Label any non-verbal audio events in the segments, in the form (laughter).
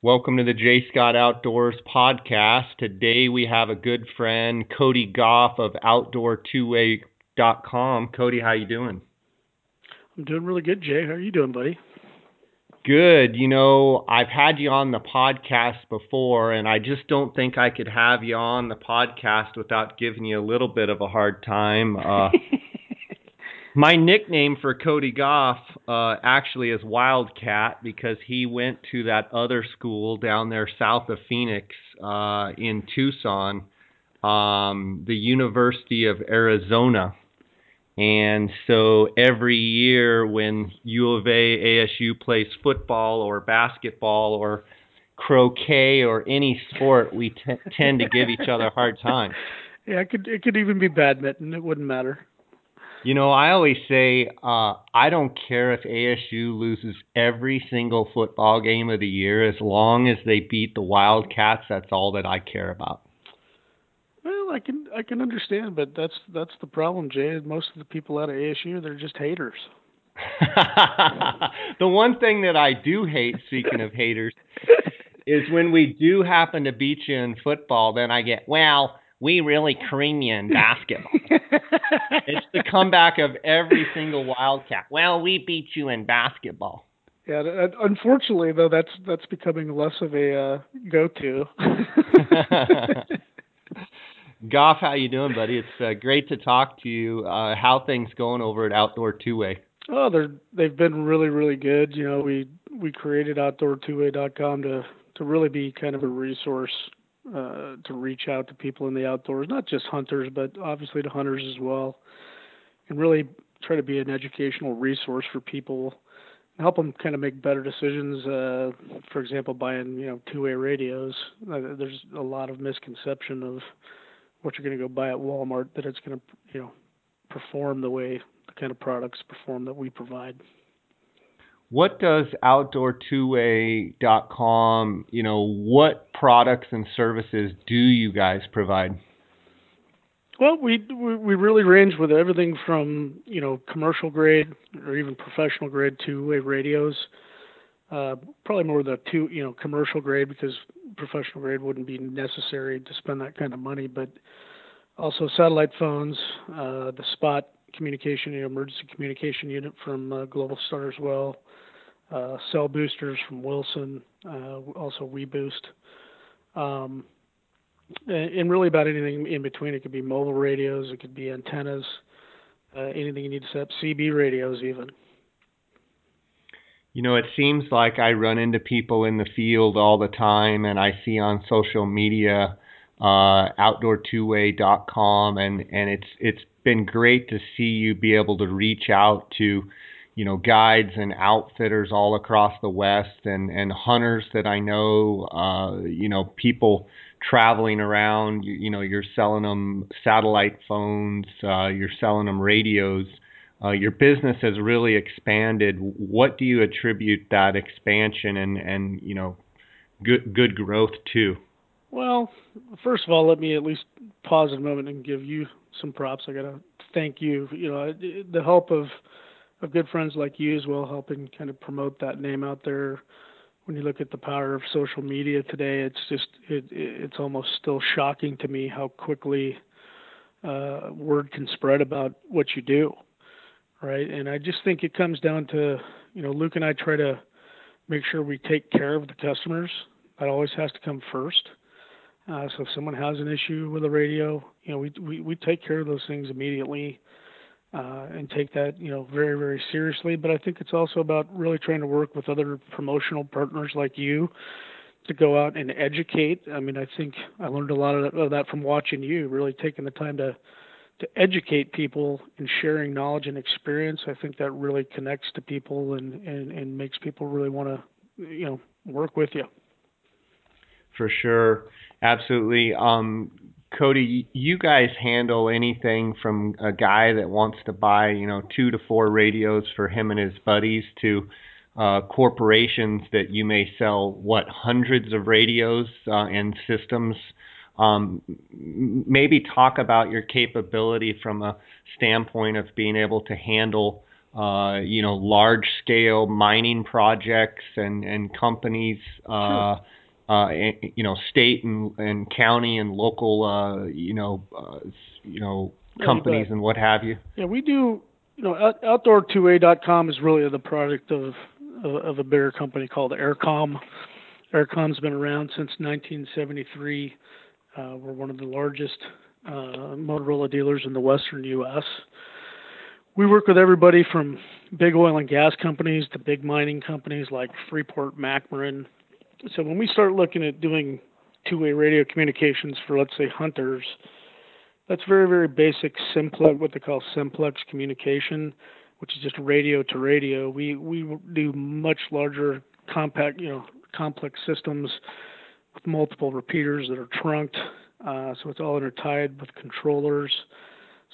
Welcome to the J Scott Outdoors podcast. Today we have a good friend, Cody Goff of Outdoor2Way.com. Cody, how you doing? I'm doing really good, Jay. How are you doing, buddy? Good. You know, I've had you on the podcast before, and I just don't think I could have you on the podcast without giving you a little bit of a hard time. Uh, (laughs) my nickname for Cody Goff uh, actually is Wildcat because he went to that other school down there south of Phoenix uh, in Tucson, um, the University of Arizona. And so every year when U of A, ASU plays football or basketball or croquet or any sport, we t- tend to give each other a hard time. (laughs) Yeah, it could it could even be badminton. It wouldn't matter. You know, I always say uh, I don't care if ASU loses every single football game of the year as long as they beat the Wildcats. That's all that I care about. Well, I can I can understand, but that's that's the problem, Jay. Most of the people out of ASU, they're just haters. (laughs) the one thing that I do hate, speaking of haters, is when we do happen to beat you in football, then I get, well, we really cream you in (laughs) basketball. it's the comeback of every single Wildcat. Well, we beat you in basketball. Yeah, unfortunately though, that's that's becoming less of a uh, go-to. (laughs) Goff, how you doing, buddy? It's uh, great to talk to you. Uh, how things going over at Outdoor Two Way? Oh, they're they've been really really good. You know, we we created outdoor2way.com to to really be kind of a resource uh, to reach out to people in the outdoors, not just hunters, but obviously to hunters as well, and really try to be an educational resource for people help them kind of make better decisions. Uh, for example, buying you know two-way radios. Uh, there's a lot of misconception of what you're going to go buy at Walmart that it's going to you know perform the way the kind of products perform that we provide. What does outdoor2way.com, you know, what products and services do you guys provide? Well, we we really range with everything from you know commercial grade or even professional grade two-way radios. Uh, probably more the two you know commercial grade because professional grade wouldn't be necessary to spend that kind of money, but also satellite phones, uh, the Spot communication, you know, emergency communication unit from uh, Global Star as well, uh, cell boosters from Wilson, uh, also WeBoost, um, and, and, really about anything in between. It could be mobile radios, it could be antennas, uh, anything you need to set up, CB radios even. You know, it seems like I run into people in the field all the time, and I see on social media uh, outdoor2way.com, and and it's it's been great to see you be able to reach out to you know guides and outfitters all across the west and and hunters that I know uh, you know people traveling around you, you know you're selling them satellite phones uh, you're selling them radios uh, your business has really expanded what do you attribute that expansion and and you know good good growth to well, first of all, let me at least pause a moment and give you some props. I got to thank you. You know, the help of of good friends like you as well, helping kind of promote that name out there. When you look at the power of social media today, it's just it, it's almost still shocking to me how quickly uh, word can spread about what you do, right? And I just think it comes down to you know Luke and I try to make sure we take care of the customers. That always has to come first uh, so if someone has an issue with a radio, you know, we we, we take care of those things immediately uh, and take that you know very very seriously. But I think it's also about really trying to work with other promotional partners like you to go out and educate. I mean, I think I learned a lot of that from watching you, really taking the time to to educate people and sharing knowledge and experience. I think that really connects to people and and, and makes people really want to you know work with you. For sure. Absolutely. Um, Cody, you guys handle anything from a guy that wants to buy, you know, two to four radios for him and his buddies to uh, corporations that you may sell what hundreds of radios uh, and systems. Um, maybe talk about your capability from a standpoint of being able to handle uh, you know, large scale mining projects and and companies. Uh, Sure. Uh, you know, state and, and county and local, uh, you know, uh, you know, companies bet. and what have you. Yeah, we do. You know, out, outdoor2way.com is really the product of, of of a bigger company called Aircom. Aircom's been around since 1973. Uh, we're one of the largest uh, Motorola dealers in the western U.S. We work with everybody from big oil and gas companies to big mining companies like Freeport McMoran. So when we start looking at doing two-way radio communications for, let's say, hunters, that's very, very basic simplex, what they call simplex communication, which is just radio to radio. We we do much larger, compact, you know, complex systems with multiple repeaters that are trunked, uh, so it's all intertied with controllers.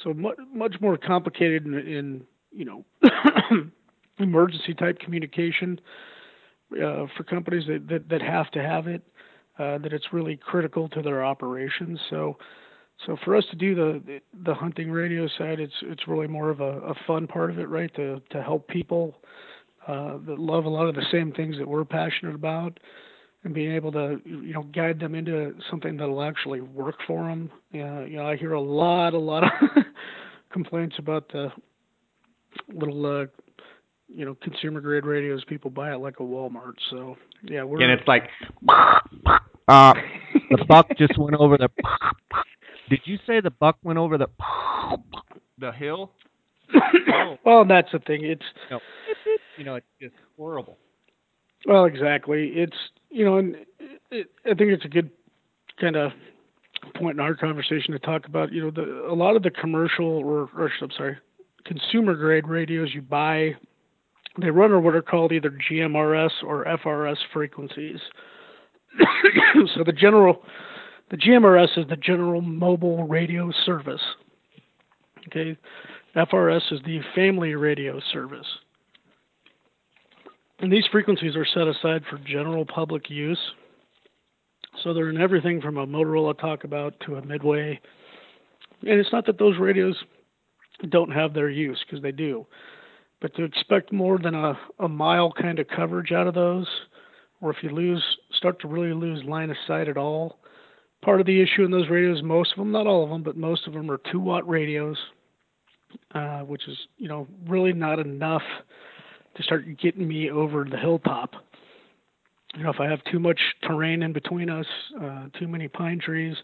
So much much more complicated in, in you know (coughs) emergency type communication uh, for companies that, that that have to have it. Uh, that it's really critical to their operations. So so for us to do the the hunting radio side, it's it's really more of a, a fun part of it, right? To to help people uh, that love a lot of the same things that we're passionate about, and being able to you know guide them into something that'll actually work for them. Uh, you know, I hear a lot a lot of (laughs) complaints about the little uh, you know consumer grade radios people buy it like a Walmart. So yeah, we're And it's like, uh, the buck (laughs) just went over the. Did you say the buck went over the the hill? (coughs) well, that's the thing. It's No, you know, it's just horrible. Well, exactly. It's you know, and it, I think it's a good kind of point in our conversation to talk about. You know, the a lot of the commercial or, or I'm sorry, consumer grade radios you buy, they run on what are called either GMRS or FRS frequencies. (coughs) so the general, the GMRS is the General Mobile Radio Service. Okay, FRS is the Family Radio Service. And these frequencies are set aside for general public use. So they're in everything from a Motorola Talkabout to a Midway. And it's not that those radios don't have their use, because they do. But to expect more than a, a mile kind of coverage out of those, or if you lose, start to really lose line of sight at all, part of the issue in those radios, most of them, not all of them, but most of them are two watt radios, uh, which is, you know, really not enough to start getting me over the hilltop. You know, if I have too much terrain in between us, uh, too many pine trees,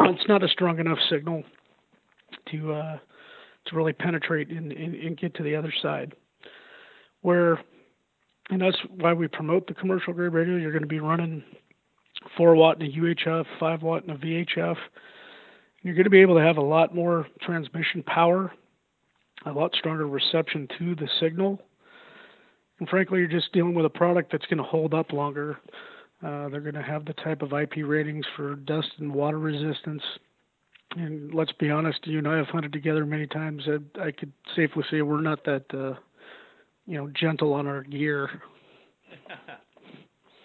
it's not a strong enough signal to uh, to really penetrate and, and, and get to the other side. Where, and that's why we promote the commercial grade radio. You're going to be running four watt in a UHF, five watt in a VHF. You're going to be able to have a lot more transmission power a lot stronger reception to the signal. And frankly, you're just dealing with a product that's going to hold up longer. Uh, they're going to have the type of IP ratings for dust and water resistance. And let's be honest, you and I have hunted together many times. I, I could safely say we're not that, uh, you know, gentle on our gear. (laughs)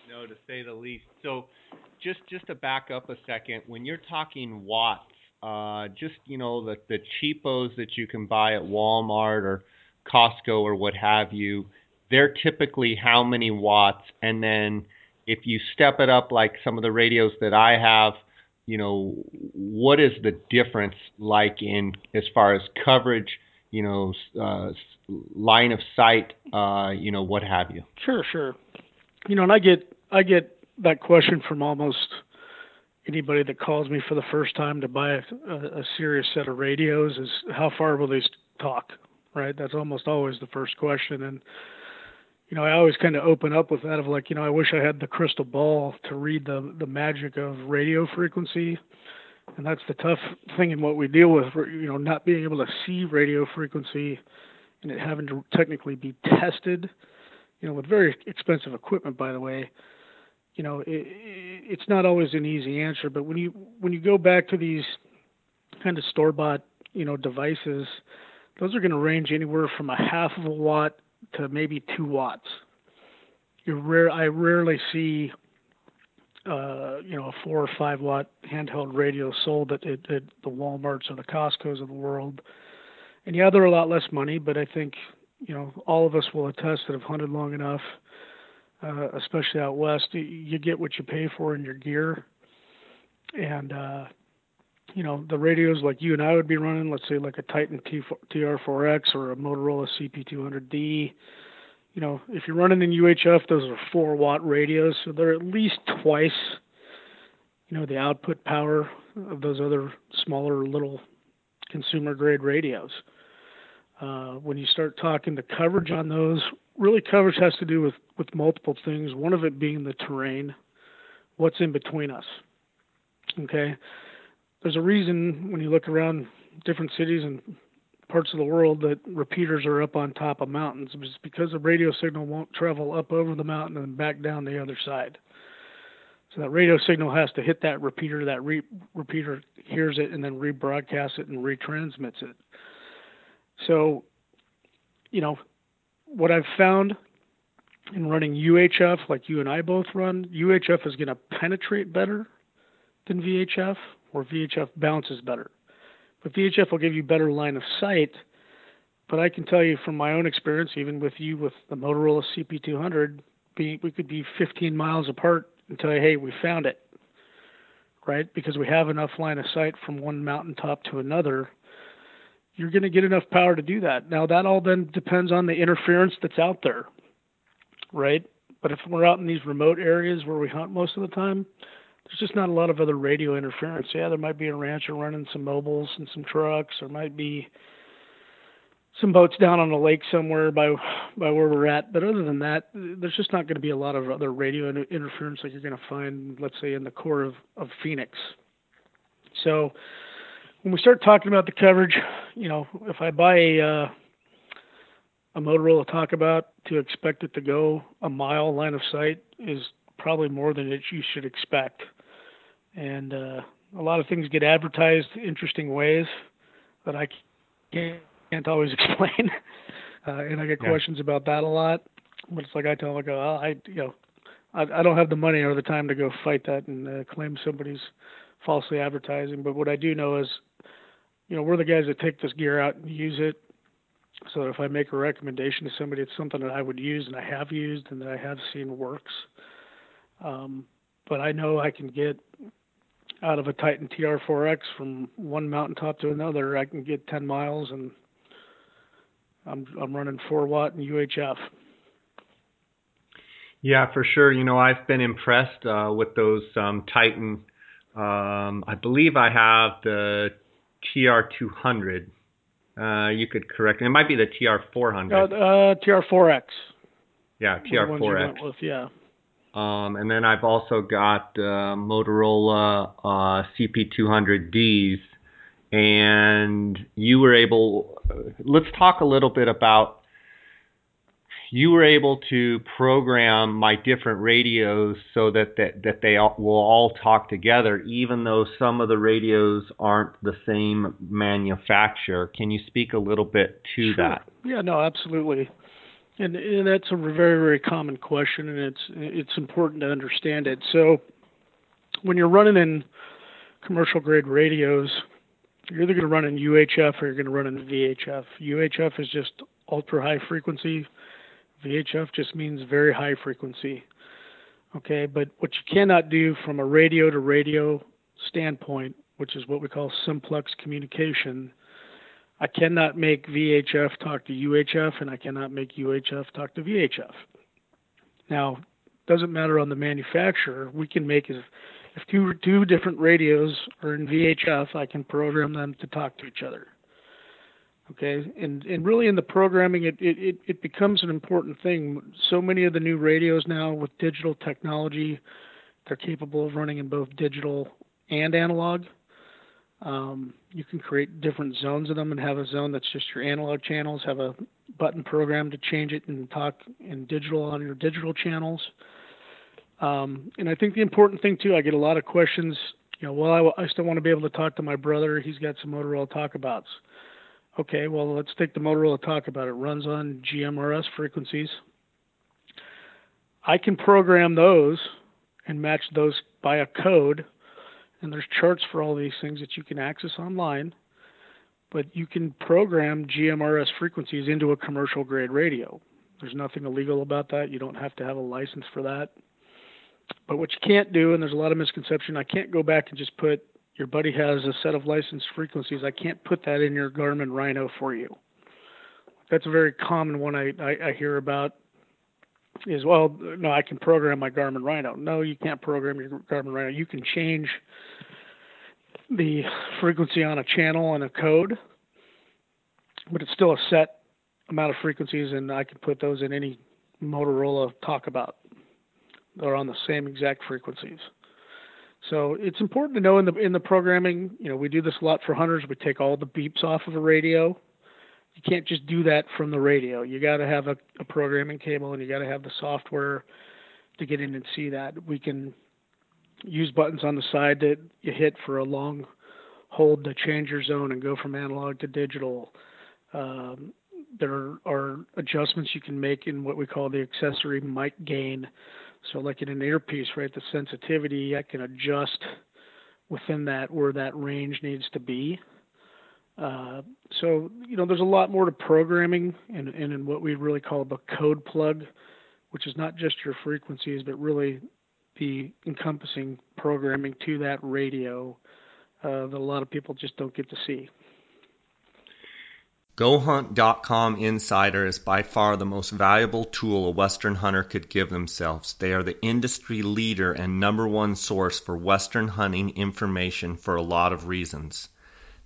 no, to say the least. So, just just to back up a second, when you're talking watts, uh, just you know the the cheapos that you can buy at Walmart or Costco or what have you, they're typically how many watts, and then if you step it up like some of the radios that I have, you know, what is the difference like in as far as coverage, you know, uh, line of sight, uh, you know, what have you? Sure, sure. You know, and I get I get that question from almost anybody that calls me for the first time to buy a, a, serious set of radios is how far will these talk right that's almost always the first question and you know i always kind of open up with that of like you know i wish i had the crystal ball to read the the magic of radio frequency and that's the tough thing in what we deal with you know not being able to see radio frequency and it having to technically be tested you know with very expensive equipment by the way you know, it, it's not always an easy answer. But when you when you go back to these kind of store bought, you know, devices, those are going to range anywhere from a half of a watt to maybe two watts. You rare I rarely see, uh, you know, a four or five watt handheld radio sold at, at, at the WalMarts or the Costco's of the world. And yeah, they're a lot less money, but I think you know all of us will attest that have hunted long enough, uh, especially out west, you get what you pay for in your gear. And uh, you know the radios like you and I would be running, let's say like a Titan TR4X or a Motorola CP200D. You know, if you're running in UHF, those are four watt radios, so they're at least twice, you know, the output power of those other smaller little consumer grade radios. Uh, when you start talking the coverage on those, really coverage has to do with, with multiple things. One of it being the terrain, what's in between us. Okay, there's a reason when you look around different cities and parts of the world that repeaters are up on top of mountains. It's because the radio signal won't travel up over the mountain and back down the other side. So that radio signal has to hit that repeater. That re- repeater hears it and then rebroadcasts it and retransmits it. So, you know, what I've found in running UHF, like you and I both run, UHF is going to penetrate better than VHF, or VHF bounces better. But VHF will give you better line of sight. But I can tell you from my own experience, even with you with the Motorola CP200, we could be 15 miles apart and tell you, hey, we found it, right? Because we have enough line of sight from one mountaintop to another you're going to get enough power to do that. Now, that all then depends on the interference that's out there, right? But if we're out in these remote areas where we hunt most of the time, there's just not a lot of other radio interference. Yeah, there might be a rancher running some mobiles and some trucks. There might be some boats down on a lake somewhere by by where we're at. But other than that, there's just not going to be a lot of other radio interference like you're going to find, let's say, in the core of, of Phoenix. So when we start talking about the coverage, you know, if I buy a uh, a Motorola Talkabout to expect it to go a mile line of sight is probably more than it you should expect. And uh, a lot of things get advertised interesting ways that I can't, can't always (laughs) explain. Uh, and I get yeah. questions about that a lot. But it's like I tell them, I go, oh, I, you know, I, I don't have the money or the time to go fight that and uh, claim somebody's falsely advertising. But what I do know is you know, we're the guys that take this gear out and use it. So if I make a recommendation to somebody, it's something that I would use and I have used and that I have seen works. Um, but I know I can get out of a Titan TR4X from one mountaintop to another. I can get 10 miles and I'm I'm running four watt and UHF. Yeah, for sure. You know, I've been impressed uh, with those um, Titan. Um, I believe I have the TR200. Uh, you could correct me. It might be the TR400. Uh, uh, TR4X. Yeah, TR4X. With, yeah. Um, and then I've also got uh, Motorola uh, CP200Ds. And you were able. Let's talk a little bit about you were able to program my different radios so that that, that they all, will all talk together, even though some of the radios aren't the same manufacturer. Can you speak a little bit to sure. that? Yeah, no, absolutely. And, and that's a very very common question, and it's it's important to understand it. So when you're running in commercial grade radios, you're either going to run in UHF or you're going to run in VHF. UHF is just ultra high frequency VHF just means very high frequency. Okay, but what you cannot do from a radio to radio standpoint, which is what we call simplex communication, I cannot make VHF talk to UHF and I cannot make UHF talk to VHF. Now, doesn't matter on the manufacturer. We can make if, two two different radios are in VHF, I can program them to talk to each other. Okay, and and really in the programming, it, it it becomes an important thing. So many of the new radios now with digital technology, they're capable of running in both digital and analog. Um, you can create different zones of them and have a zone that's just your analog channels. Have a button program to change it and talk in digital on your digital channels. Um, and I think the important thing too, I get a lot of questions. You know, well, I, I still want to be able to talk to my brother. He's got some Motorola talkabouts. Okay, well, let's take the Motorola Talkabout. It runs on GMRS frequencies. I can program those and match those by a code, and there's charts for all these things that you can access online. but you can program GMRS frequencies into a commercial grade radio. There's nothing illegal about that. You don't have to have a license for that. But what you can't do, and there's a lot of misconception, I can't go back and just put your buddy has a set of licensed frequencies. I can't put that in your Garmin Rhino for you. That's a very common one I, I, I hear about. Is well, no, I can program my Garmin Rhino. No, you can't program your Garmin Rhino. You can change the frequency on a channel and a code, but it's still a set amount of frequencies, and I can put those in any Motorola Talkabout. They're on the same exact frequencies. So it's important to know in the in the programming. You know, we do this a lot for hunters. We take all the beeps off of a radio. You can't just do that from the radio. You got to have a, a programming cable, and you got to have the software to get in and see that. We can use buttons on the side that you hit for a long hold to change your zone and go from analog to digital. Um, there are adjustments you can make in what we call the accessory mic gain. So, like in an earpiece, right, the sensitivity I can adjust within that where that range needs to be. Uh, so, you know, there's a lot more to programming and, and in what we really call the code plug, which is not just your frequencies, but really the encompassing programming to that radio uh, that a lot of people just don't get to see. GoHunt.com Insider is by far the most valuable tool a Western hunter could give themselves. They are the industry leader and number one source for Western hunting information for a lot of reasons.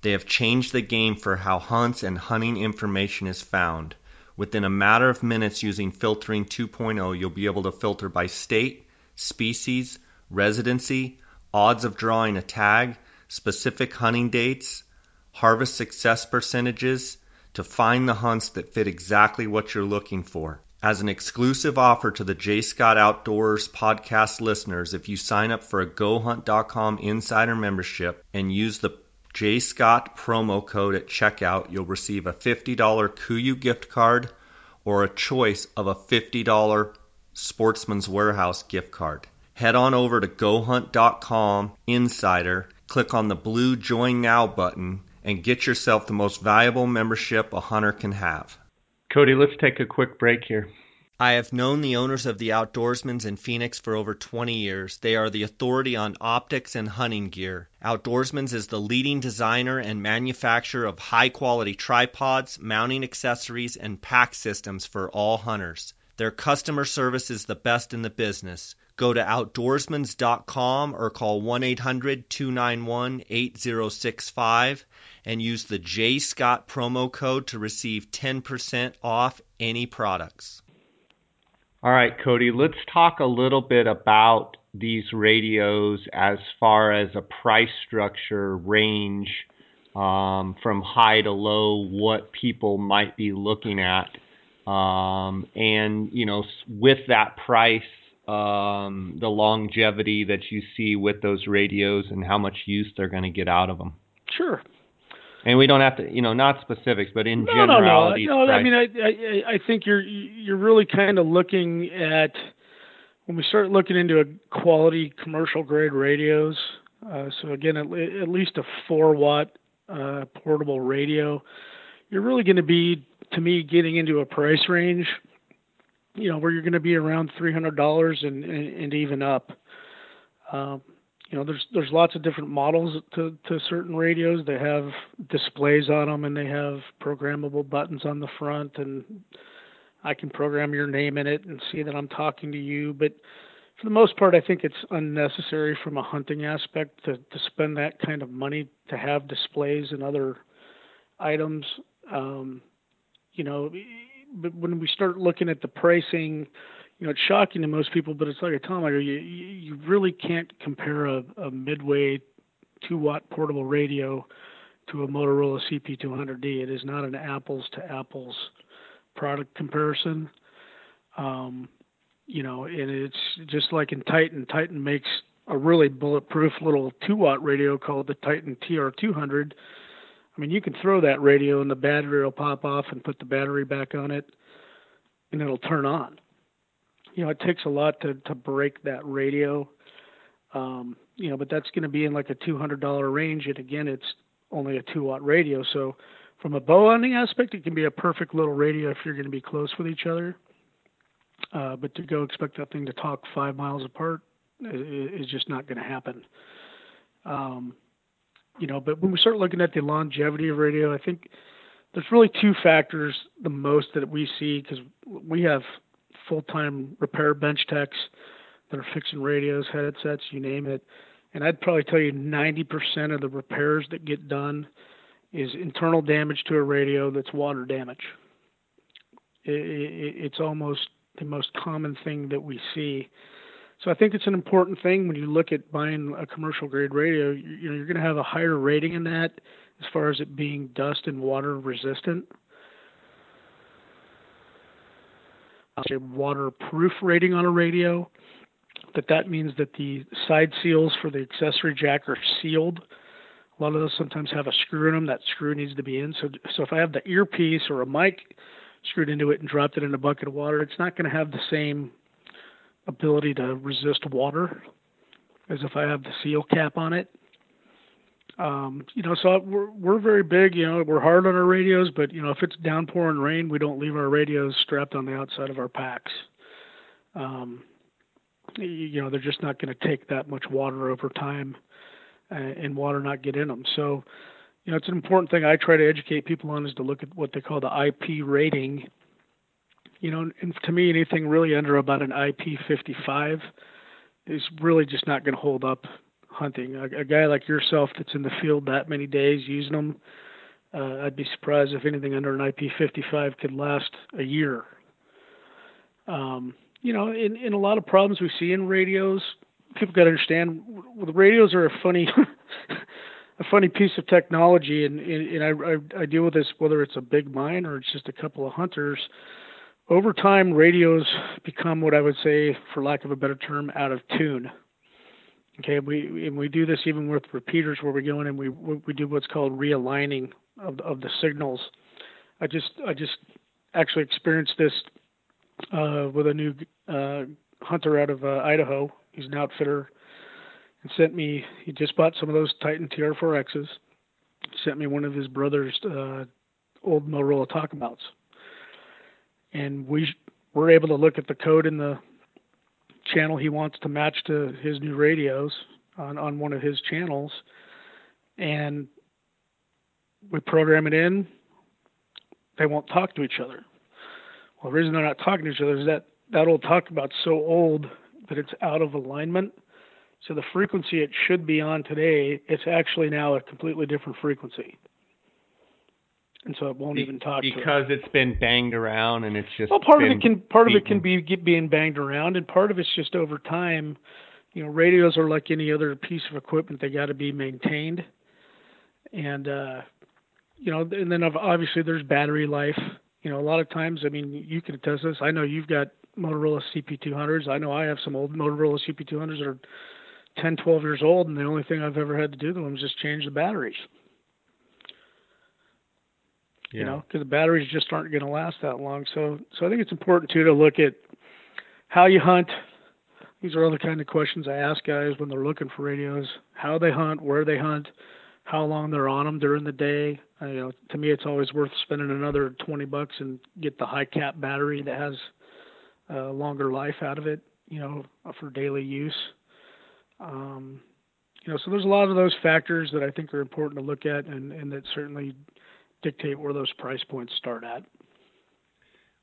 They have changed the game for how hunts and hunting information is found. Within a matter of minutes using Filtering 2.0, you'll be able to filter by state, species, residency, odds of drawing a tag, specific hunting dates, harvest success percentages, to find the hunts that fit exactly what you're looking for. As an exclusive offer to the J. Scott Outdoors podcast listeners, if you sign up for a GoHunt.com insider membership and use the J. Scott promo code at checkout, you'll receive a $50 KUIU gift card or a choice of a $50 Sportsman's Warehouse gift card. Head on over to GoHunt.com insider, click on the blue Join Now button, and get yourself the most valuable membership a hunter can have. Cody, let's take a quick break here. I have known the owners of the Outdoorsmans in Phoenix for over 20 years. They are the authority on optics and hunting gear. Outdoorsmans is the leading designer and manufacturer of high quality tripods, mounting accessories, and pack systems for all hunters. Their customer service is the best in the business. Go to outdoorsmans.com or call 1 800 291 8065 and use the J Scott promo code to receive 10% off any products. All right, Cody, let's talk a little bit about these radios as far as a price structure range um, from high to low, what people might be looking at. Um, and, you know, with that price, um, the longevity that you see with those radios and how much use they're going to get out of them. Sure. And we don't have to, you know, not specifics, but in no, generalities. No, no, no. I mean, I, I, I think you're you're really kind of looking at when we start looking into a quality commercial grade radios. Uh, so again, at, at least a four watt uh, portable radio, you're really going to be, to me, getting into a price range you know, where you're going to be around three hundred dollars and, and even up. Um, you know, there's there's lots of different models to to certain radios. They have displays on them and they have programmable buttons on the front, and I can program your name in it and see that I'm talking to you. But for the most part, I think it's unnecessary from a hunting aspect to to spend that kind of money to have displays and other items. Um, you know, but when we start looking at the pricing, you know, it's shocking to most people, but it's like a tell you you really can't compare a, a midway two watt portable radio to a Motorola CP200D. It is not an apples to apples product comparison. Um, you know, and it's just like in Titan. Titan makes a really bulletproof little two watt radio called the Titan TR200 I mean, you can throw that radio and the battery will pop off and put the battery back on it and it'll turn on. You know, it takes a lot to, to break that radio. Um, you know, but that's going to be in like a $200 range. And again, it's only a two watt radio. So from a bow hunting aspect, it can be a perfect little radio if you're going to be close with each other. Uh, but to go expect that thing to talk five miles apart is just not going to happen. Um, you know, but when we start looking at the longevity of radio, I think there's really two factors the most that we see because we have full-time repair bench techs that are fixing radios, headsets, you name it. And I'd probably tell you 90% of the repairs that get done is internal damage to a radio that's water damage. It, it, it's almost the most common thing that we see. So I think it's an important thing when you look at buying a commercial grade radio. You know, you're going to have a higher rating in that as far as it being dust and water resistant. A waterproof rating on a radio. That that means that the side seals for the accessory jack are sealed. A lot of those sometimes have a screw in them. That screw needs to be in. So, so if I have the earpiece or a mic screwed into it and dropped it in a bucket of water, it's not going to have the same ability to resist water as if I have the seal cap on it. Um, you know, so we're we're very big. You know, we're hard on our radios, but you know, if it's downpouring rain, we don't leave our radios strapped on the outside of our packs. Um, you know, they're just not going to take that much water over time, uh, and water not get in them. So, you know, it's an important thing I try to educate people on is to look at what they call the IP rating. You know, and to me, anything really under about an IP 55 is really just not going to hold up hunting. A, a, guy like yourself that's in the field that many days using them, uh, I'd be surprised if anything under an IP55 could last a year. Um, you know, in, in a lot of problems we see in radios, people got to understand well, the radios are a funny, (laughs) a funny piece of technology, and, and, I, I, I deal with this whether it's a big mine or it's just a couple of hunters. Over time, radios become what I would say, for lack of a better term, out of tune Okay, we and we do this even with repeaters where we go in and we we do what's called realigning of of the signals. I just I just actually experienced this uh, with a new uh, hunter out of uh, Idaho. He's an outfitter and sent me. He just bought some of those Titan TR4Xs. Sent me one of his brother's uh, old Motorola Talkabouts, and we were able to look at the code in the channel he wants to match to his new radios on, on one of his channels. And we program it in. They won't talk to each other. Well, the reason they're not talking to each other is that that old Talkabout so old that it's out of alignment. So the frequency it should be on today, it's actually now a completely different frequency and so it won't Be- even talk to you. because it. has been banged around and it's just well part of it can part of it can be get, being banged around and part of it's just over time you know radios are like any other piece of equipment they got to be maintained and uh you know and then obviously there's battery life you know a lot of times i mean you can attest this i know you've got motorola cp200s i know i have some old motorola cp200s that are 10 12 years old and the only thing i've ever had to do to them is just change the batteries yeah. you know, because the batteries just aren't going to last that long. So, so I think it's important too to look at how you hunt. These are all the kind of questions I ask guys when they're looking for radios: how they hunt, where they hunt, how long they're on them during the day. Uh, you know, to me, it's always worth spending another twenty bucks and get the high cap battery that has a longer life out of it. You know, for daily use. Um, you know, so there's a lot of those factors that I think are important to look at, and, and that certainly dictate where those price points start at.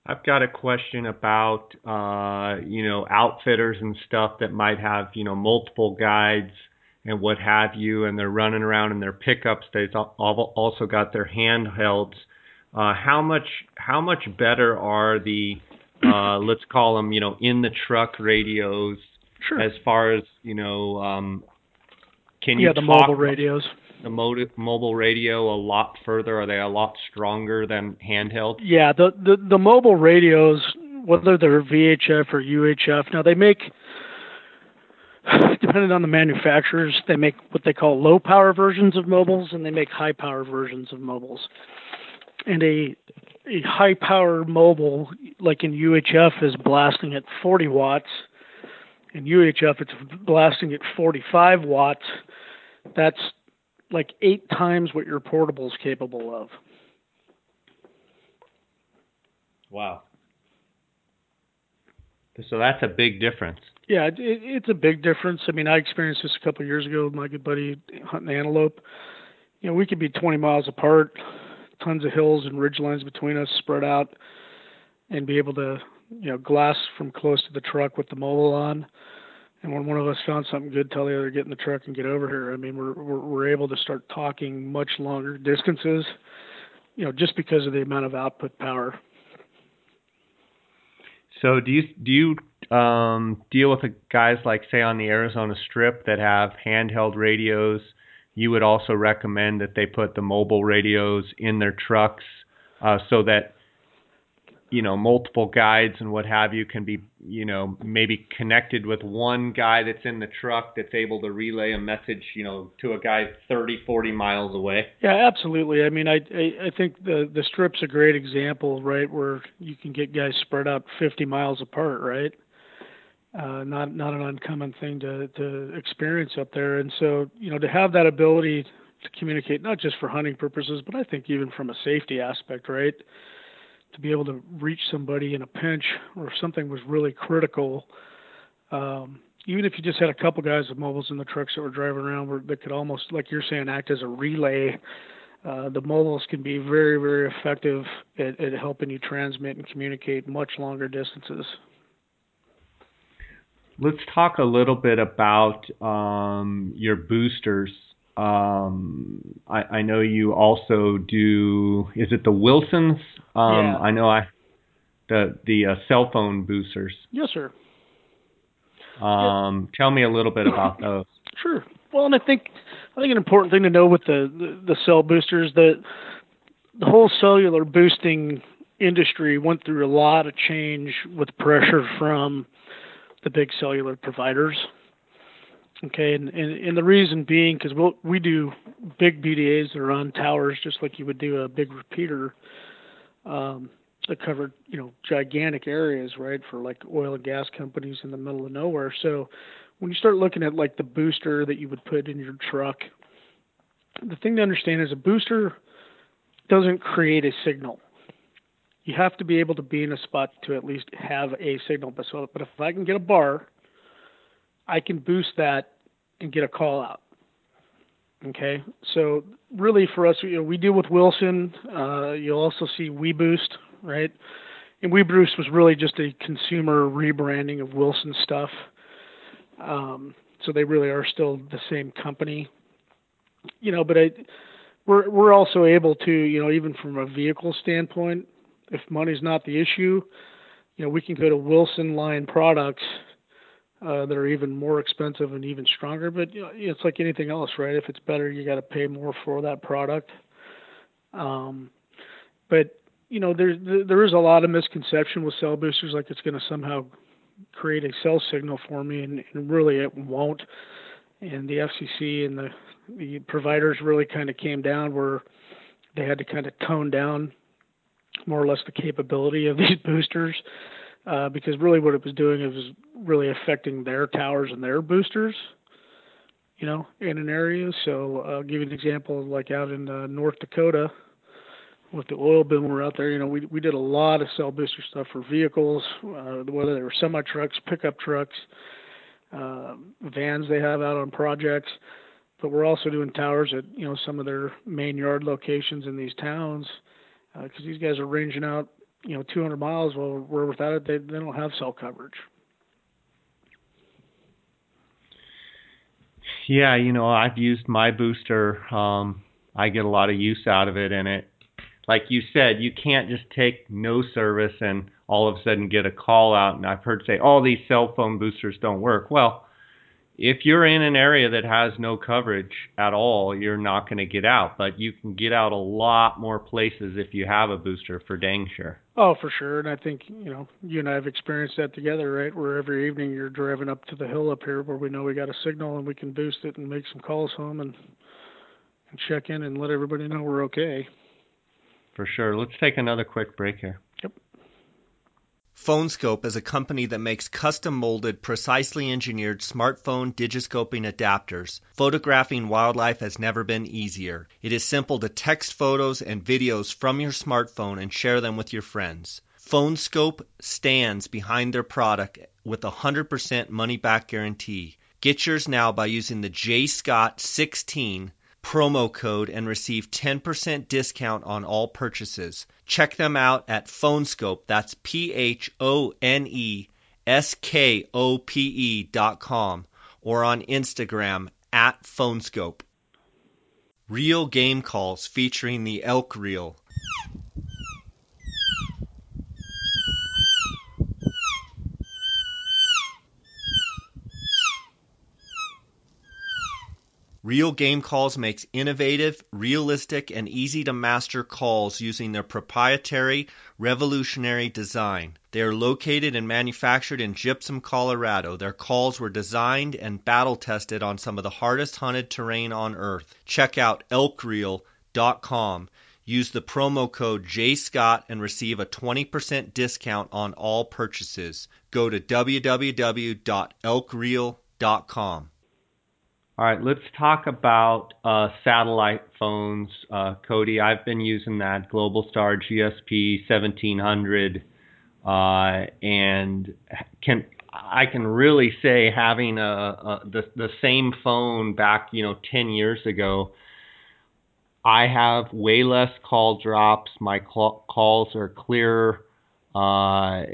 I've got a question about uh, you know outfitters and stuff that might have you know multiple guides and what have you, and they're running around in their pickups. They've also got their handhelds. Uh, how much how much better are the uh, (coughs) let's call them you know in the truck radios sure. as far as you know um, can yeah you the talk mobile radios the mobile radio a lot further? Are they a lot stronger than handheld? Yeah, the, the, the mobile radios, whether they're VHF or UHF, now they make, (sighs) depending on the manufacturers, they make what they call low power versions of mobiles and they make high power versions of mobiles. And a, a high power mobile, like in UHF, is blasting at 40 watts. In UHF, it's blasting at 45 watts. That's like eight times what your portable is capable of. Wow. So that's a big difference. Yeah, it, it's a big difference. I mean, I experienced this a couple of years ago with my good buddy hunting antelope. You know, we could be 20 miles apart, tons of hills and ridge lines between us spread out, and be able to, you know, glass from close to the truck with the mobile on. And when one of us found something good, tell the other get in the truck and get over here. I mean, we're we're, we're able to start talking much longer distances, you know, just because of the amount of output power. So do you do you um, deal with guys like say on the Arizona Strip that have handheld radios? You would also recommend that they put the mobile radios in their trucks uh, so that you know multiple guides and what have you can be you know maybe connected with one guy that's in the truck that's able to relay a message you know to a guy 30 40 miles away. Yeah absolutely. I mean i i, I think the the strip's a great example right where you can get guys spread out 50 miles apart right? Uh, not not an uncommon thing to to experience up there. And so you know to have that ability to communicate not just for hunting purposes but i think even from a safety aspect right to be able to reach somebody in a pinch or if something was really critical. Um, even if you just had a couple guys with mobiles in the trucks that were driving around that could almost, like you're saying, act as a relay. Uh, the mobiles can be very, very effective at, at helping you transmit and communicate much longer distances. Let's talk a little bit about um, your boosters um, I, I know you also do. Is it the Wilsons? Um, yeah. I know I the the uh, cell phone boosters. Yes, sir. Um, Tell me a little bit about (laughs) those. Sure. Well, and I think I think an important thing to know with the the, the cell boosters that the whole cellular boosting industry went through a lot of change with pressure from the big cellular providers. Okay, and, and, and the reason being because we'll, we do big BDAs that are on towers just like you would do a big repeater um, that cover you know gigantic areas, right, for like oil and gas companies in the middle of nowhere. So when you start looking at like the booster that you would put in your truck, the thing to understand is a booster doesn't create a signal. You have to be able to be in a spot to at least have a signal. But so, but if I can get a bar I can boost that and get a call out. Okay, so really for us, you know, we deal with Wilson. Uh, you'll also see WeBoost, right? And WeBoost was really just a consumer rebranding of Wilson stuff. Um, so they really are still the same company, you know. But I, we're we're also able to, you know, even from a vehicle standpoint, if money's not the issue, you know, we can go to Wilson line products uh, that are even more expensive and even stronger. But you know, it's like anything else, right? If it's better, you got to pay more for that product. Um, but you know, there there is a lot of misconception with cell boosters, like it's going to somehow create a cell signal for me, and, and really it won't. And the FCC and the the providers really kind of came down where they had to kind of tone down more or less the capability of (laughs) these boosters uh, because really what it was doing is was really affecting their towers and their boosters, you know, in an area. So I'll give you an example, like out in uh, North Dakota with the oil boom we're out there, you know, we we did a lot of cell booster stuff for vehicles, uh, whether they were semi trucks, pickup trucks, uh, vans they have out on projects. But we're also doing towers at you know some of their main yard locations in these towns because uh, these guys are ranging out you know 200 miles. Well, we're without it, they they don't have cell coverage. Yeah, you know, I've used my booster. Um, I get a lot of use out of it, and it, like you said, you can't just take no service and all of a sudden get a call out. And I've heard say, "Oh, these cell phone boosters don't work." Well, if you're in an area that has no coverage at all, you're not going to get out. But you can get out a lot more places if you have a booster for dang sure. Oh, for sure. And I think, you know, you and I have experienced that together, right? Where every evening you're driving up to the hill up here where we know we got a signal and we can boost it and make some calls home and, and check in and let everybody know we're okay. For sure. Let's take another quick break here. Yep. Phoneskope is a company that makes custom molded, precisely engineered smartphone digiscoping adapters. Photographing wildlife has never been easier. It is simple to text photos and videos from your smartphone and share them with your friends. Phoneskope stands behind their product with a 100% money back guarantee. Get yours now by using the JScott16 promo code and receive 10% discount on all purchases. Check them out at Phoneskope. That's P H O N E S K O P E dot com or on Instagram at Phoneskope. Real game calls featuring the elk reel. Real Game Calls makes innovative, realistic, and easy to master calls using their proprietary, revolutionary design. They are located and manufactured in Gypsum, Colorado. Their calls were designed and battle tested on some of the hardest hunted terrain on earth. Check out elkreel.com. Use the promo code JScott and receive a 20% discount on all purchases. Go to www.elkreel.com. All right, let's talk about uh, satellite phones, uh, Cody. I've been using that Globalstar GSP 1700, uh, and can I can really say having a, a, the the same phone back, you know, 10 years ago. I have way less call drops. My call, calls are clearer. Uh,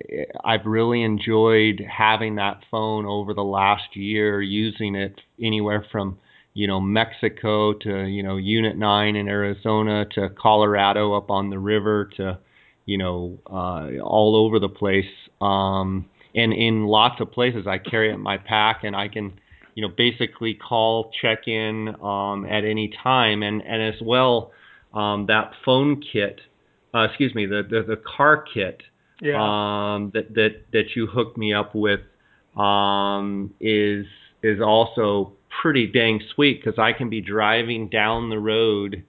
I've really enjoyed having that phone over the last year, using it anywhere from you know Mexico to you know Unit 9 in Arizona to Colorado up on the river to you know uh, all over the place. Um, and in lots of places, I carry it in my pack, and I can you know basically call, check in um, at any time, and and as well um, that phone kit, uh, excuse me, the, the the car kit Yeah. um, that that that you hooked me up with um, is is also pretty dang sweet because I can be driving down the road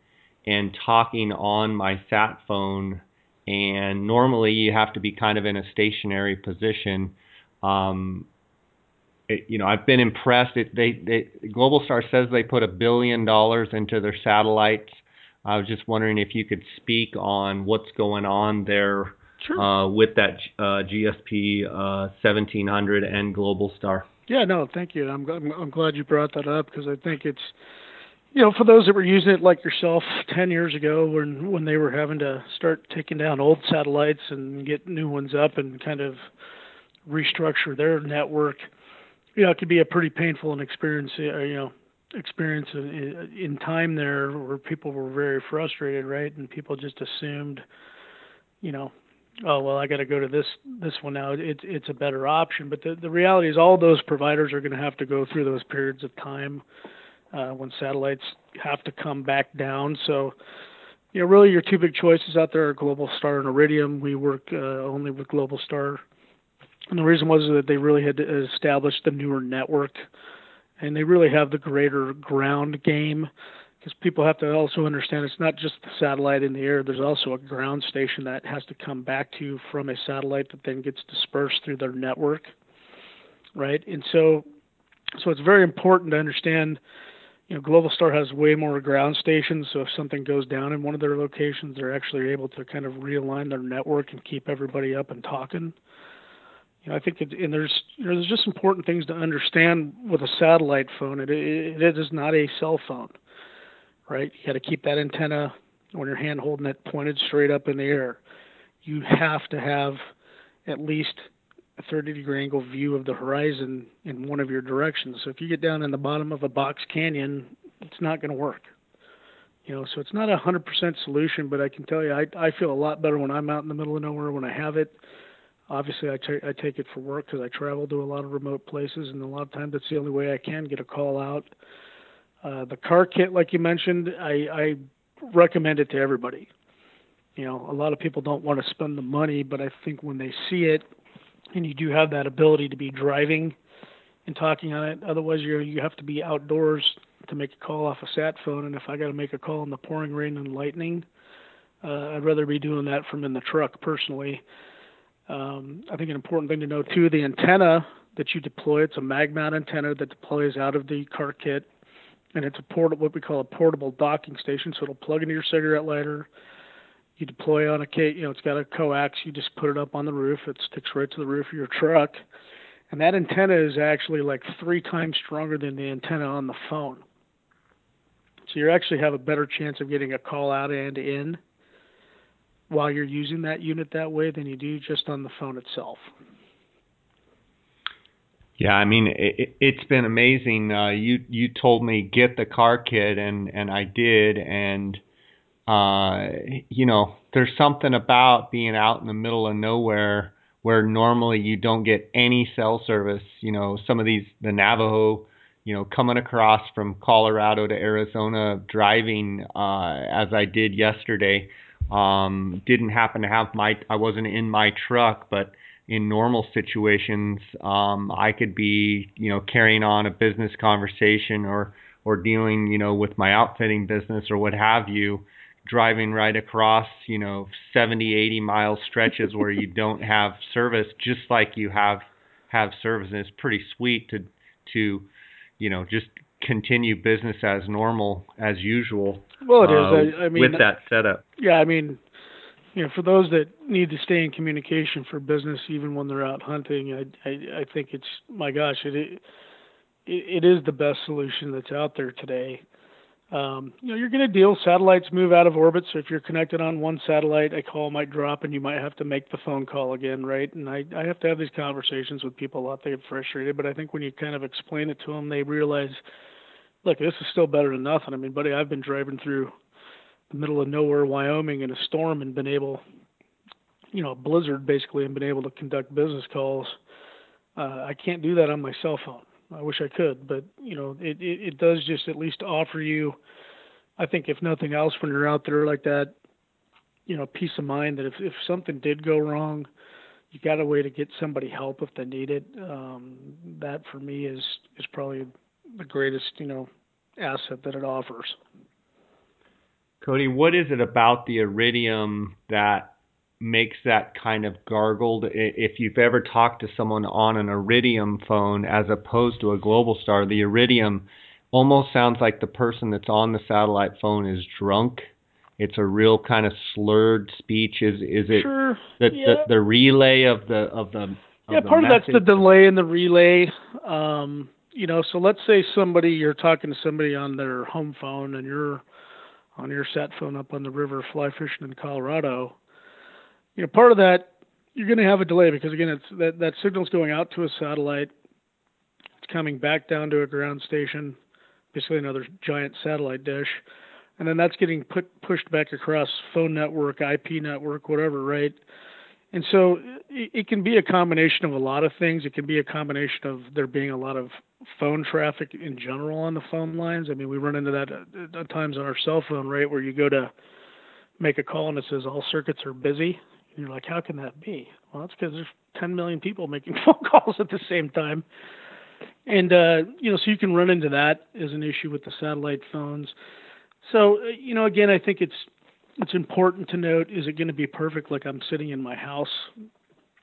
and talking on my sat phone. And normally you have to be kind of in a stationary position. Um, it, you know, I've been impressed. It, they, they, Globalstar says they put a billion dollars into their satellites. I was just wondering if you could speak on what's going on there Sure. uh, with that uh, GSP uh, 1700 and Globalstar. Yeah, no, thank you. I'm, glad you brought that up because I think it's you know for those that were using it like yourself 10 years ago when when they were having to start taking down old satellites and get new ones up and kind of restructure their network. You know, it could be a pretty painful and experience. Uh, you know, experience in, in time there where people were very frustrated, right? And people just assumed, you know, oh well i got to go to this this one now. It's it's a better option. But the the reality is all those providers are going to have to go through those periods of time uh, when satellites have to come back down. So you know really your two big choices out there are Globalstar and iridium. We work uh, only with Globalstar. And the reason was that they really had to establish the newer network and they really have the greater ground game because people have to also understand it's not just the satellite in the air. There's also a ground station that has to come back to you from a satellite that then gets dispersed through their network, right? And so, so it's very important to understand. You know, Globalstar has way more ground stations, so if something goes down in one of their locations, they're actually able to kind of realign their network and keep everybody up and talking. You know, I think it, and there's you know there's just important things to understand with a satellite phone. It, it, it is not a cell phone right? You got to keep that antenna when you're hand holding it pointed straight up in the air. You have to have at least a 30 degree angle view of the horizon in one of your directions. So if you get down in the bottom of a box canyon, it's not going to work. You know, so it's not a 100% solution, but I can tell you, I I feel a lot better when I'm out in the middle of nowhere when I have it. Obviously, I, t- I take it for work because I travel to a lot of remote places, and a lot of times that's the only way I can get a call out. Uh, the car kit, like you mentioned, I, I recommend it to everybody. You know, a lot of people don't want to spend the money, but I think when they see it, and you do have that ability to be driving and talking on it. Otherwise, you you have to be outdoors to make a call off a sat phone. And if I got to make a call in the pouring rain and lightning, uh, I'd rather be doing that from in the truck personally. Um, I think an important thing to know too, the antenna that you deploy, it's a mag mount antenna that deploys out of the car kit and it's a portable, what we call a portable docking station. So it'll plug into your cigarette lighter. you deploy on a you know it's got a coax. You just put it up on the roof. It sticks right to the roof of your truck, and that antenna is actually like three times stronger than the antenna on the phone. So you actually have a better chance of getting a call out and in while you're using that unit that way than you do just on the phone itself. Yeah, I mean it, it's been amazing. Uh, you you told me get the car kit, and and I did, and uh, you know there's something about being out in the middle of nowhere where normally you don't get any cell service. You know, some of these the Navajo, you know, coming across from Colorado to Arizona, driving uh, as I did yesterday. Um, didn't happen to have my I wasn't in my truck, but in normal situations, um, I could be, you know, carrying on a business conversation or or dealing, you know, with my outfitting business or what have you, driving right across, you know, 70, 80 mile stretches where you (laughs) don't have service, just like you have have service, and it's pretty sweet to to, you know, just continue business as normal as usual. Well, it uh, is. I, I mean, with that setup. Yeah, I mean, you know, for those that need to stay in communication for business, even when they're out hunting, I I, I think it's my gosh, it, it it is the best solution that's out there today. Um, you know, you're going to deal. Satellites move out of orbit, so if you're connected on one satellite, a call might drop, and you might have to make the phone call again, right? And I I have to have these conversations with people a lot. They get frustrated, but I think when you kind of explain it to them, they realize, look, this is still better than nothing. I mean, buddy, I've been driving through the middle of nowhere, Wyoming, in a storm and been able, you know, a blizzard basically, and been able to conduct business calls. Uh, I can't do that on my cell phone. I wish I could, but you know, it, it it does just at least offer you, I think, if nothing else, when you're out there like that, you know, peace of mind that if if something did go wrong, you got a way to get somebody help if they need it. Um, that for me is is probably the greatest, you know, asset that it offers. Cody, what is it about the iridium that makes that kind of gargled? If you've ever talked to someone on an iridium phone as opposed to a Globalstar, the iridium almost sounds like the person that's on the satellite phone is drunk. It's a real kind of slurred speech. Is is it sure. the, yeah. the, the relay of the of the of yeah the part message? of that's the delay in the relay. Um, you know, so let's say somebody you're talking to somebody on their home phone and you're on your sat phone up on the river fly fishing in Colorado, you know, part of that you're going to have a delay because again, it's that that signal's going out to a satellite, it's coming back down to a ground station, basically another giant satellite dish, and then that's getting put pushed back across phone network, IP network, whatever, right? And so it, can be a combination of a lot of things. It can be a combination of there being a lot of phone traffic in general on the phone lines. I mean, we run into that at, at times on our cell phone, right, where you go to make a call and it says all circuits are busy. And you're like, how can that be? Well, that's because there's 10 million people making (laughs) phone calls at the same time. And, uh, you know, so you can run into that as an issue with the satellite phones. So, uh, you know, again, I think it's, it's important to note, is it going to be perfect like I'm sitting in my house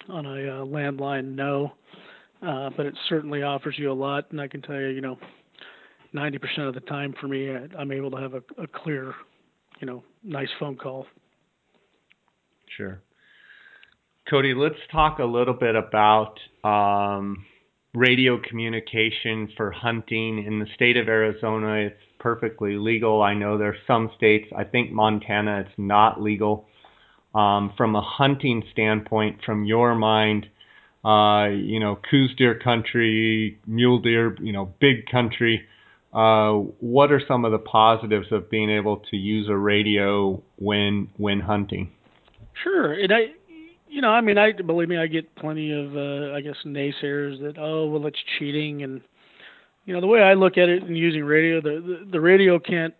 on a uh, landline? No uh, but it certainly offers you a lot. And I can tell you, you know, 90% of the time for me, I'm able to have a, a clear, you know, nice phone call. Sure. Cody, let's talk a little bit about um, radio communication for hunting in the state of Arizona. It's perfectly legal. I know there's some states, I think Montana, it's not legal. Um, from a hunting standpoint, from your mind, uh, you know, Coues deer country, mule deer, you know, big country. Uh, what are some of the positives of being able to use a radio when when hunting? Sure, and I, you know, I mean, I believe me, I get plenty of, uh, I guess, naysayers that oh, well, it's cheating, and you know, the way I look at it in using radio, the the, the radio can't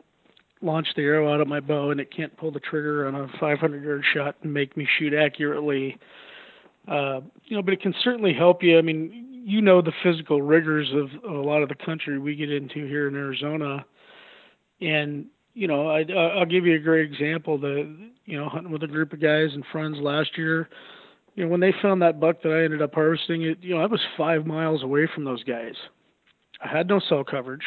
launch the arrow out of my bow, and it can't pull the trigger on a 500 yard shot and make me shoot accurately. Uh, you know, but it can certainly help you. I mean, you know the physical rigors of, of a lot of the country we get into here in Arizona, and you know, I, I'll give you a great example. The you know, hunting with a group of guys and friends last year. You know, when they found that buck that I ended up harvesting, it you know, I was five miles away from those guys. I had no cell coverage,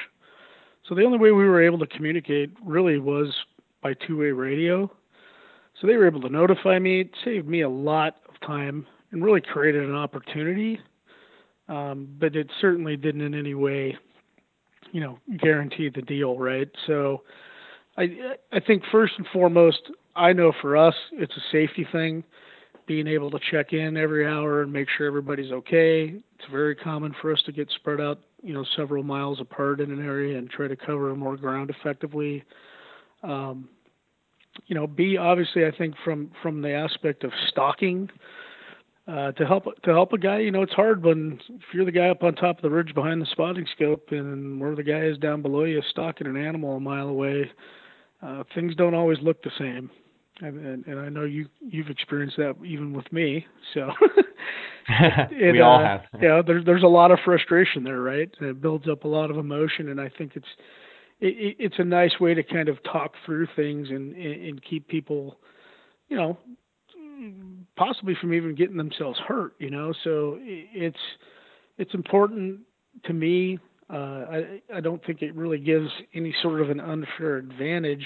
so the only way we were able to communicate really was by two-way radio. So they were able to notify me. It saved me a lot of time and really created an opportunity. Um, but it certainly didn't in any way, you know, guarantee the deal, right? So I I think first and foremost, I know for us it's a safety thing. Being able to check in every hour and make sure everybody's okay. It's very common for us to get spread out, you know, several miles apart in an area and try to cover more ground effectively. Um, you know, B obviously I think from from the aspect of stalking, uh, to help to help a guy, you know, it's hard when if you're the guy up on top of the ridge behind the spotting scope and where the guy is down below you stalking an animal a mile away, uh, things don't always look the same. And, and, and I know you you've experienced that even with me. So (laughs) it, we all uh, have. Yeah, there's there's a lot of frustration there, right? And it builds up a lot of emotion, and I think it's it, it's a nice way to kind of talk through things and, and keep people, you know, possibly from even getting themselves hurt. You know, so it's it's important to me. Uh, I I don't think it really gives any sort of an unfair advantage.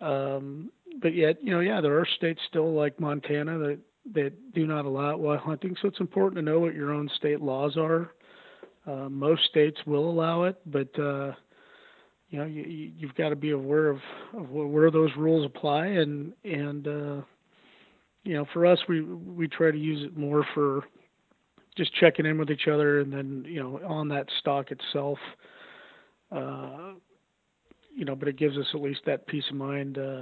Um, but yet, you know, yeah, there are states still like Montana that that do not allow wild hunting. So it's important to know what your own state laws are. Uh, most states will allow it, but uh, you know you, you've got to be aware of, of where those rules apply and and uh, you know for us we we try to use it more for just checking in with each other and then you know on that stock itself uh, you know but it gives us at least that peace of mind uh,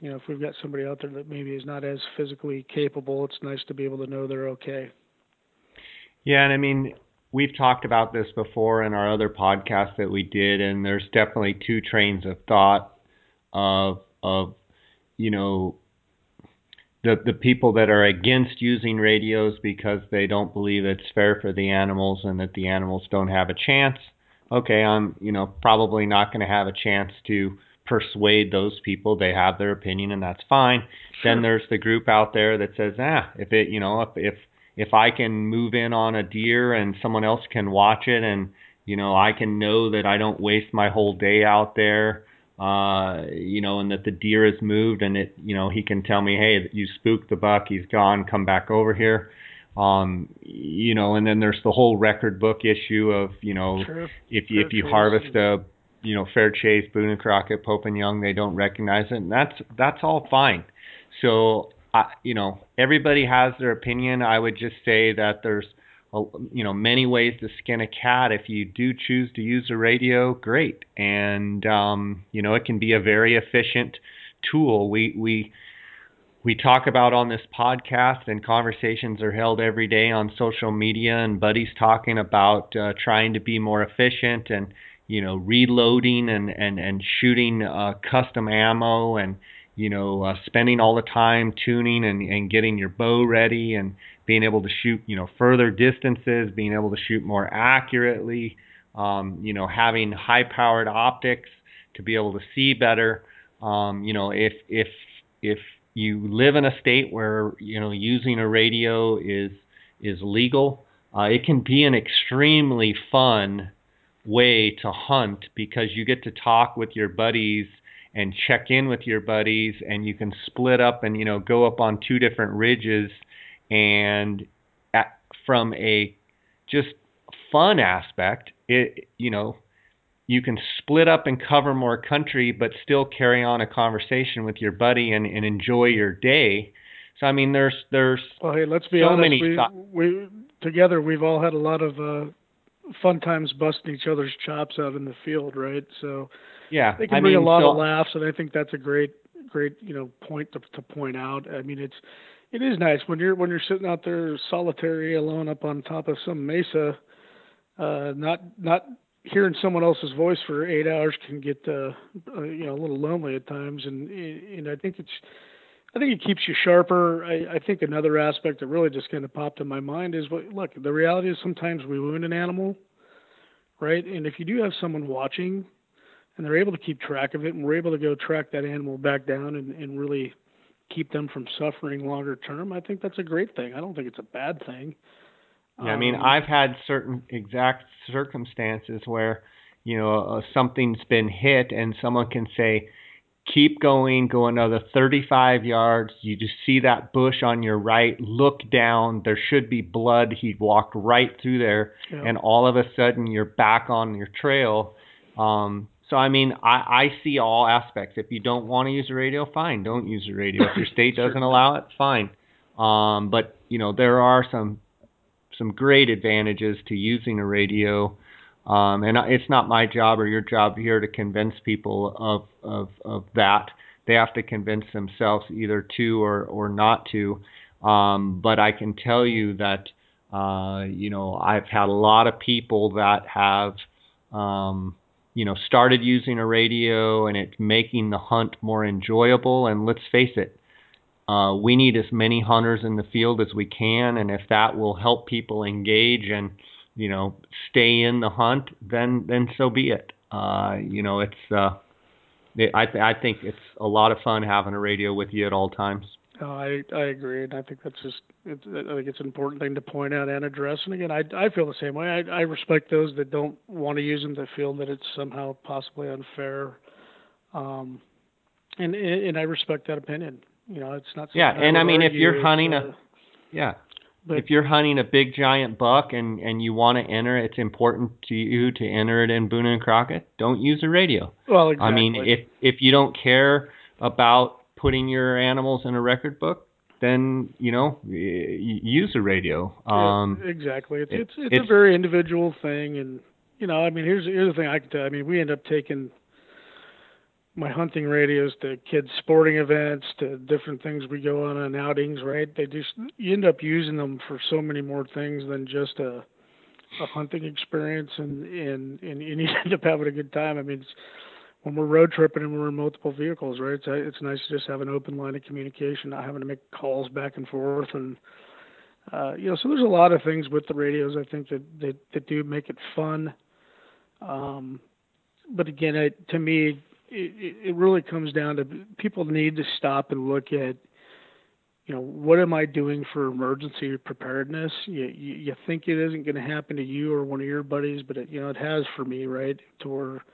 you know if we've got somebody out there that maybe is not as physically capable it's nice to be able to know they're okay. Yeah and i mean we've talked about this before in our other podcast that we did, and there's definitely two trains of thought of of you know the the people that are against using radios because they don't believe it's fair for the animals and that the animals don't have a chance. Okay, I'm you know probably not going to have a chance to persuade those people. They have their opinion and that's fine. Sure. Then there's the group out there that says, ah, if it you know if if if I can move in on a deer and someone else can watch it and you know I can know that I don't waste my whole day out there uh you know and that the deer has moved and it you know he can tell me hey you spooked the buck he's gone come back over here um you know and then there's the whole record book issue of you know sure. if you if you harvest a you know fair chase boone and crockett pope and young they don't recognize it and that's that's all fine so I, you know, everybody has their opinion. I would just say that there's, you know, many ways to skin a cat. If you do choose to use a radio, great, and um, you know, it can be a very efficient tool. We we we talk about on this podcast, and conversations are held every day on social media, and buddies talking about uh, trying to be more efficient and you know reloading and and and shooting uh, custom ammo and you know, uh, spending all the time tuning and, and getting your bow ready and being able to shoot, you know, further distances, being able to shoot more accurately, um, you know, having high powered optics to be able to see better. Um, you know, if if if you live in a state where you know using a radio is is legal, uh, it can be an extremely fun way to hunt because you get to talk with your buddies and check in with your buddies and you can split up and you know go up on two different ridges and at, from a just fun aspect it you know you can split up and cover more country but still carry on a conversation with your buddy and, and enjoy your day. So i mean there's there's well hey let's be so honest. many we, we together we've all had a lot of uh fun times busting each other's chops out in the field right? So yeah, they can I bring mean, a lot so, of laughs, and I think that's a great, great, you know, point to, to point out. I mean, it's it is nice when you're when you're sitting out there solitary, alone up on top of some mesa, uh, not not hearing someone else's voice for eight hours can get uh, uh, you know a little lonely at times, and and I think it's I think it keeps you sharper. I, I think another aspect that really just kind of popped in my mind is what look the reality is sometimes we wound an animal, right? And if you do have someone watching and they're able to keep track of it, and we're able to go track that animal back down and, and really keep them from suffering longer term, I think that's a great thing. I don't think it's a bad thing. Yeah, I mean, um, I've had certain exact circumstances where, you know, uh, something's been hit and someone can say, keep going, go another 35 yards. You just see that bush on your right. Look down. There should be blood. He walked right through there, yeah. and all of a sudden you're back on your trail. Um, so I mean, I, I see all aspects. If you don't want to use a radio, fine, don't use a radio. If your (laughs) state doesn't allow it, fine. Um, but you know, there are some some great advantages to using a radio. Um, and it's not my job or your job here to convince people of, of, of that. They have to convince themselves either to or, or not to. Um, but I can tell you that, uh, you know, I've had a lot of people that have, um, you know, started using a radio and it's making the hunt more enjoyable. And let's face it, uh, we need as many hunters in the field as we can. And if that will help people engage and, you know, stay in the hunt, then then so be it. Uh, you know, it's uh, I th- I think it's a lot of fun having a radio with you at all times. Oh, I I agree, and I think that's just it's, I think it's an important thing to point out and address. And again, I I feel the same way. I I respect those that don't want to use them that feel that it's somehow possibly unfair. Um, and and I respect that opinion. You know, it's not. Yeah, and I, mean, if you're hunting uh, a, yeah, but if you're hunting a big giant buck and and you want to enter, it's important to you to enter it in Boone and Crockett. Don't use a radio. Well, exactly. I mean, if if you don't care about putting your animals in a record book, then you know use a radio. Um, yeah, exactly. It's, it's it's, it's a very individual thing, and you know, I mean, here's here's the thing I can tell. I mean, we end up taking my hunting radios to kids sporting events to different things we go on on outings right they just you end up using them for so many more things than just a a hunting experience and and and, and you (laughs) end up having a good time i mean it's, when we're road tripping and we're in multiple vehicles right? It's it's nice to just have an open line of communication not having to make calls back and forth and uh you know so there's a lot of things with the radios i think that that, that do make it fun. Um but again, it, to me, it, it really comes down to people need to stop and look at you know what am i doing for emergency preparedness? You you, you think it isn't going to happen to you or one of your buddies but it you know it has for me right to where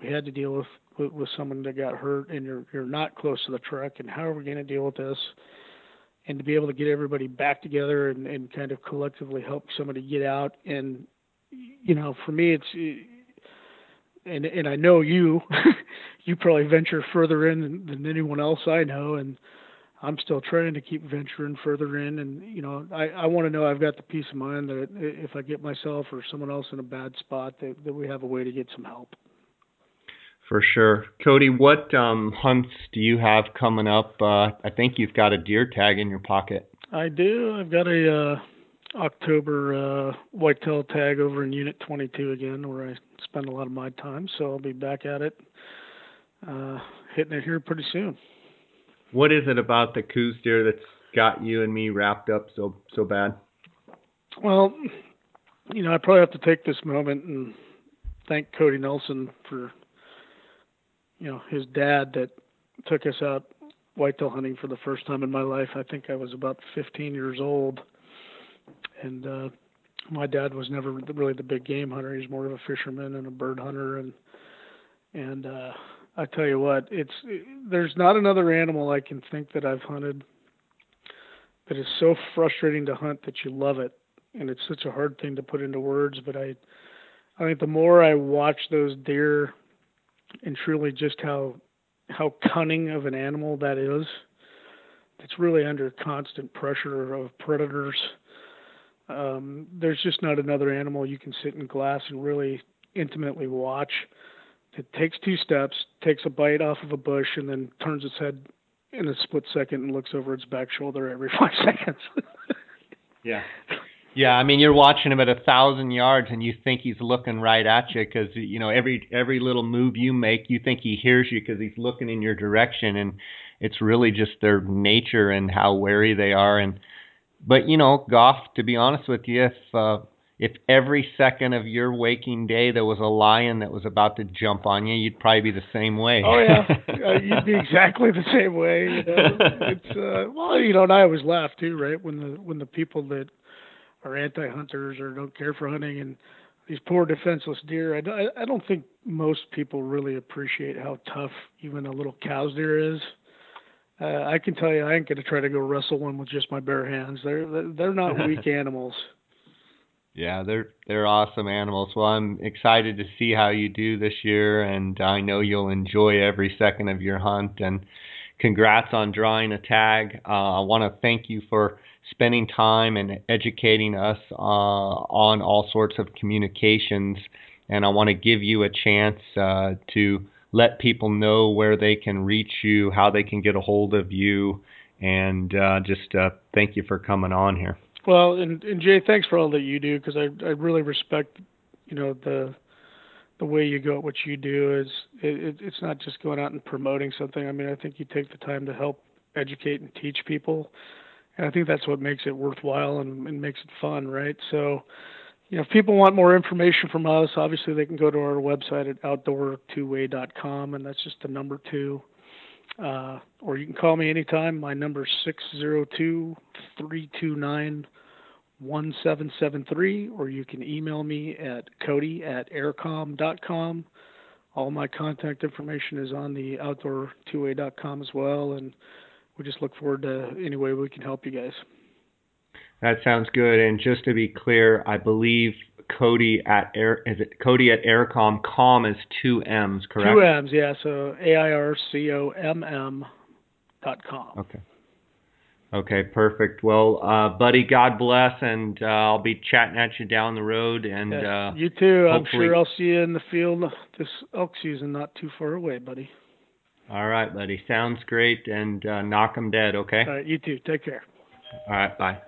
we had to deal with with, with someone that got hurt and you're you're not close to the truck and how are we going to deal with this and to be able to get everybody back together and, and kind of collectively help somebody get out and you know for me it's and and I know you, (laughs) you probably venture further in than, than anyone else I know, and I'm still trying to keep venturing further in. And you know, I I want to know I've got the peace of mind that if I get myself or someone else in a bad spot, that that we have a way to get some help. For sure, Cody. What um, hunts do you have coming up? Uh, I think you've got a deer tag in your pocket. I do. I've got a uh, October uh, whitetail tag over in Unit 22 again, where I spend a lot of my time. So I'll be back at it, uh, hitting it here pretty soon. What is it about the Coues deer that's got you and me wrapped up so so bad? Well, you know, I probably have to take this moment and thank Cody Nelson for, you know, his dad that took us out whitetail hunting for the first time in my life. I think I was about 15 years old and uh, my dad was never really the big game hunter. He's more of a fisherman and a bird hunter, and and uh, I tell you what, it's there's not another animal I can think that I've hunted that is so frustrating to hunt that you love it, and it's such a hard thing to put into words. But I, I think the more I watch those deer, and truly just how how cunning of an animal that is, it's really under constant pressure of predators um, there's just not another animal you can sit in glass and really intimately watch It takes two steps, takes a bite off of a bush, and then turns its head in a split second and looks over its back shoulder every (laughs) five seconds. yeah. (laughs) Yeah, I mean, you're watching him at a thousand yards, and you think he's looking right at you because you know every every little move you make, you think he hears you because he's looking in your direction, and it's really just their nature and how wary they are. And but you know, Goff, to be honest with you, if uh, if every second of your waking day there was a lion that was about to jump on you, you'd probably be the same way. Oh yeah, uh, (laughs) you'd be exactly the same way. You know? It's uh, well, you know, and I always laugh too, right? When the when the people that are anti-hunters or don't care for hunting and these poor defenseless deer. I, I don't think most people really appreciate how tough even a little Coues deer is. Uh, I can tell you, I ain't gonna try to go wrestle one with just my bare hands. They're they're not (laughs) weak animals. Yeah, they're they're awesome animals. Well, I'm excited to see how you do this year, and I know you'll enjoy every second of your hunt. And congrats on drawing a tag. Uh, I want to thank you for spending time and educating us uh, on all sorts of communications. And I want to give you a chance uh, to let people know where they can reach you, how they can get a hold of you, and uh, just uh, thank you for coming on here. Well, and, and Jay, thanks for all that you do because I I really respect you know the the way you go at what you do is it, it's not just going out and promoting something. I mean, I think you take the time to help educate and teach people, and I think that's what makes it worthwhile and, and makes it fun, right? So, you know, if people want more information from us, obviously they can go to our website at outdoor2way.com, and that's just the number two. Uh, or you can call me anytime. My number is six zero two three two nine 1773, or you can email me at cody at aircomm.com. All my contact information is on the outdoor2way.com as well, and we just look forward to any way we can help you guys. That sounds good. And just to be clear, I believe Cody at Air is it Cody at Aircom? Com is two M's, correct? Two M's, yeah. So A I R C O M M dot com. Okay. Okay, perfect. Well, uh, buddy, God bless, and uh, I'll be chatting at you down the road. And yeah, uh, you too. I'm sure I'll see you in the field this elk season, not too far away, buddy. All right, buddy. Sounds great. And uh, knock 'em dead. Okay. All right. You too. Take care. All right. Bye.